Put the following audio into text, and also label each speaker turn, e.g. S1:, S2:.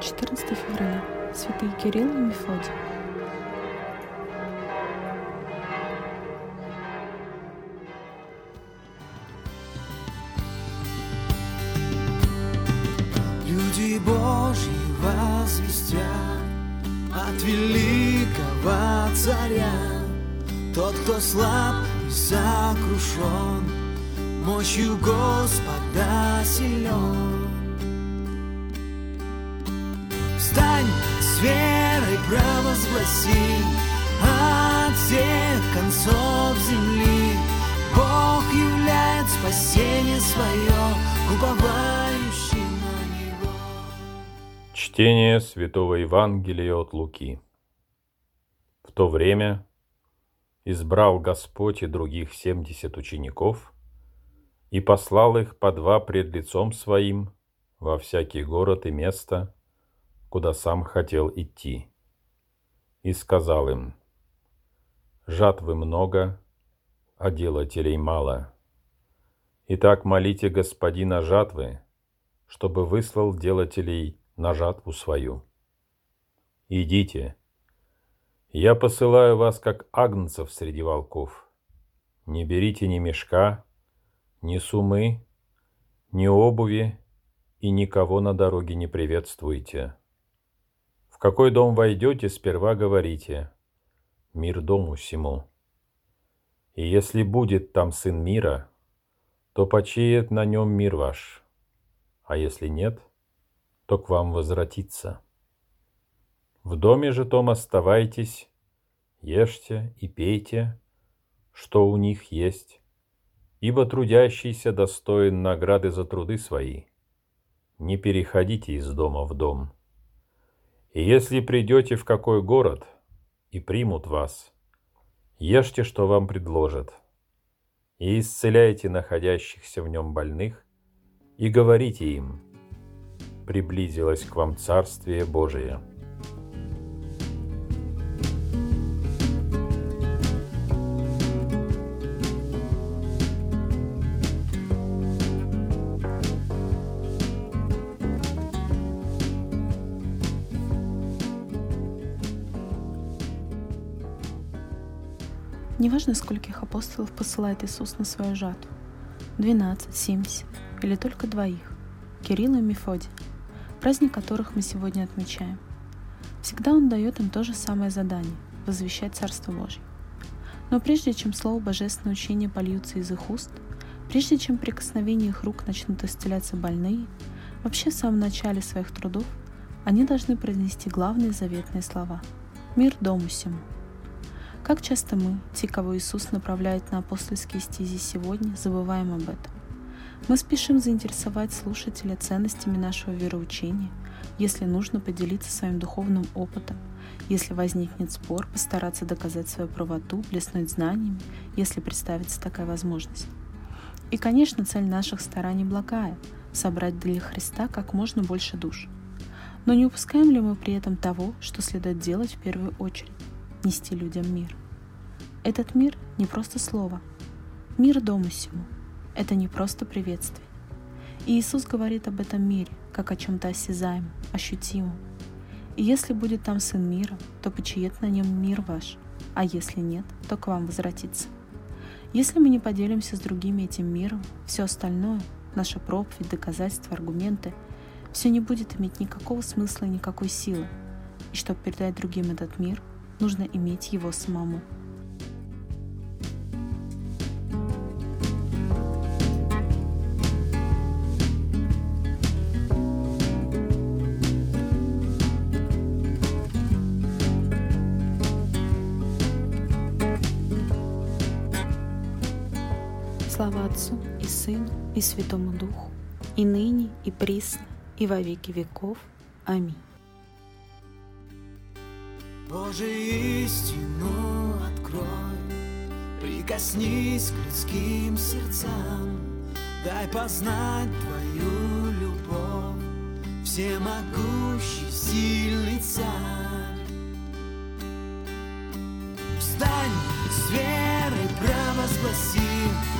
S1: 14 февраля. Святые Кирилл и Мефодий.
S2: Люди Божьи возвестят от великого царя. Тот, кто слаб и сокрушен, мощью Господа силен. Верой провозгласи от всех концов земли. Бог являет спасение свое, уповающий на Него.
S3: Чтение Святого Евангелия от Луки. В то время избрал Господь и других семьдесят учеников и послал их по два пред лицом Своим во всякий город и место, куда сам хотел идти. И сказал им, «Жатвы много, а делателей мало. Итак, молите Господина жатвы, чтобы выслал делателей на жатву свою. Идите, я посылаю вас, как агнцев среди волков. Не берите ни мешка, ни сумы, ни обуви, и никого на дороге не приветствуйте. Какой дом войдете, сперва говорите «Мир дому сему». И если будет там сын мира, то почиет на нем мир ваш, а если нет, то к вам возвратится. В доме же том оставайтесь, ешьте и пейте, что у них есть, ибо трудящийся достоин награды за труды свои. Не переходите из дома в дом. Если придете в какой город и примут вас, ешьте, что вам предложат, и исцеляйте находящихся в нем больных, и говорите им, приблизилось к вам Царствие Божие.
S1: Неважно, скольких апостолов посылает Иисус на свою жатву. 12, 70 или только двоих. Кирилла и Мефодия, праздник которых мы сегодня отмечаем. Всегда Он дает им то же самое задание – возвещать Царство Божье. Но прежде чем Слово Божественное учение польются из их уст, прежде чем прикосновение их рук начнут исцеляться больные, вообще в самом начале своих трудов они должны произнести главные заветные слова «Мир дому сему». Как часто мы, те, кого Иисус направляет на апостольские стези сегодня, забываем об этом? Мы спешим заинтересовать слушателя ценностями нашего вероучения, если нужно поделиться своим духовным опытом, если возникнет спор, постараться доказать свою правоту, блеснуть знаниями, если представится такая возможность. И, конечно, цель наших стараний благая – собрать для Христа как можно больше душ. Но не упускаем ли мы при этом того, что следует делать в первую очередь? Нести людям мир. Этот мир не просто слово. Мир дому сему. Это не просто приветствие. И Иисус говорит об этом мире, как о чем-то осязаемом, ощутимом. И если будет там Сын мира, то почиет на нем мир ваш, а если нет, то к вам возвратится. Если мы не поделимся с другими этим миром, все остальное, наша проповедь, доказательства, аргументы, все не будет иметь никакого смысла и никакой силы. И чтобы передать другим этот мир, нужно иметь его самому. Слава Отцу и Сыну и Святому Духу, и ныне, и присно, и во веки веков. Аминь.
S2: Боже, истину открой, Прикоснись к людским сердцам, Дай познать Твою любовь, Всемогущий, сильный царь. Встань с верой, провозгласи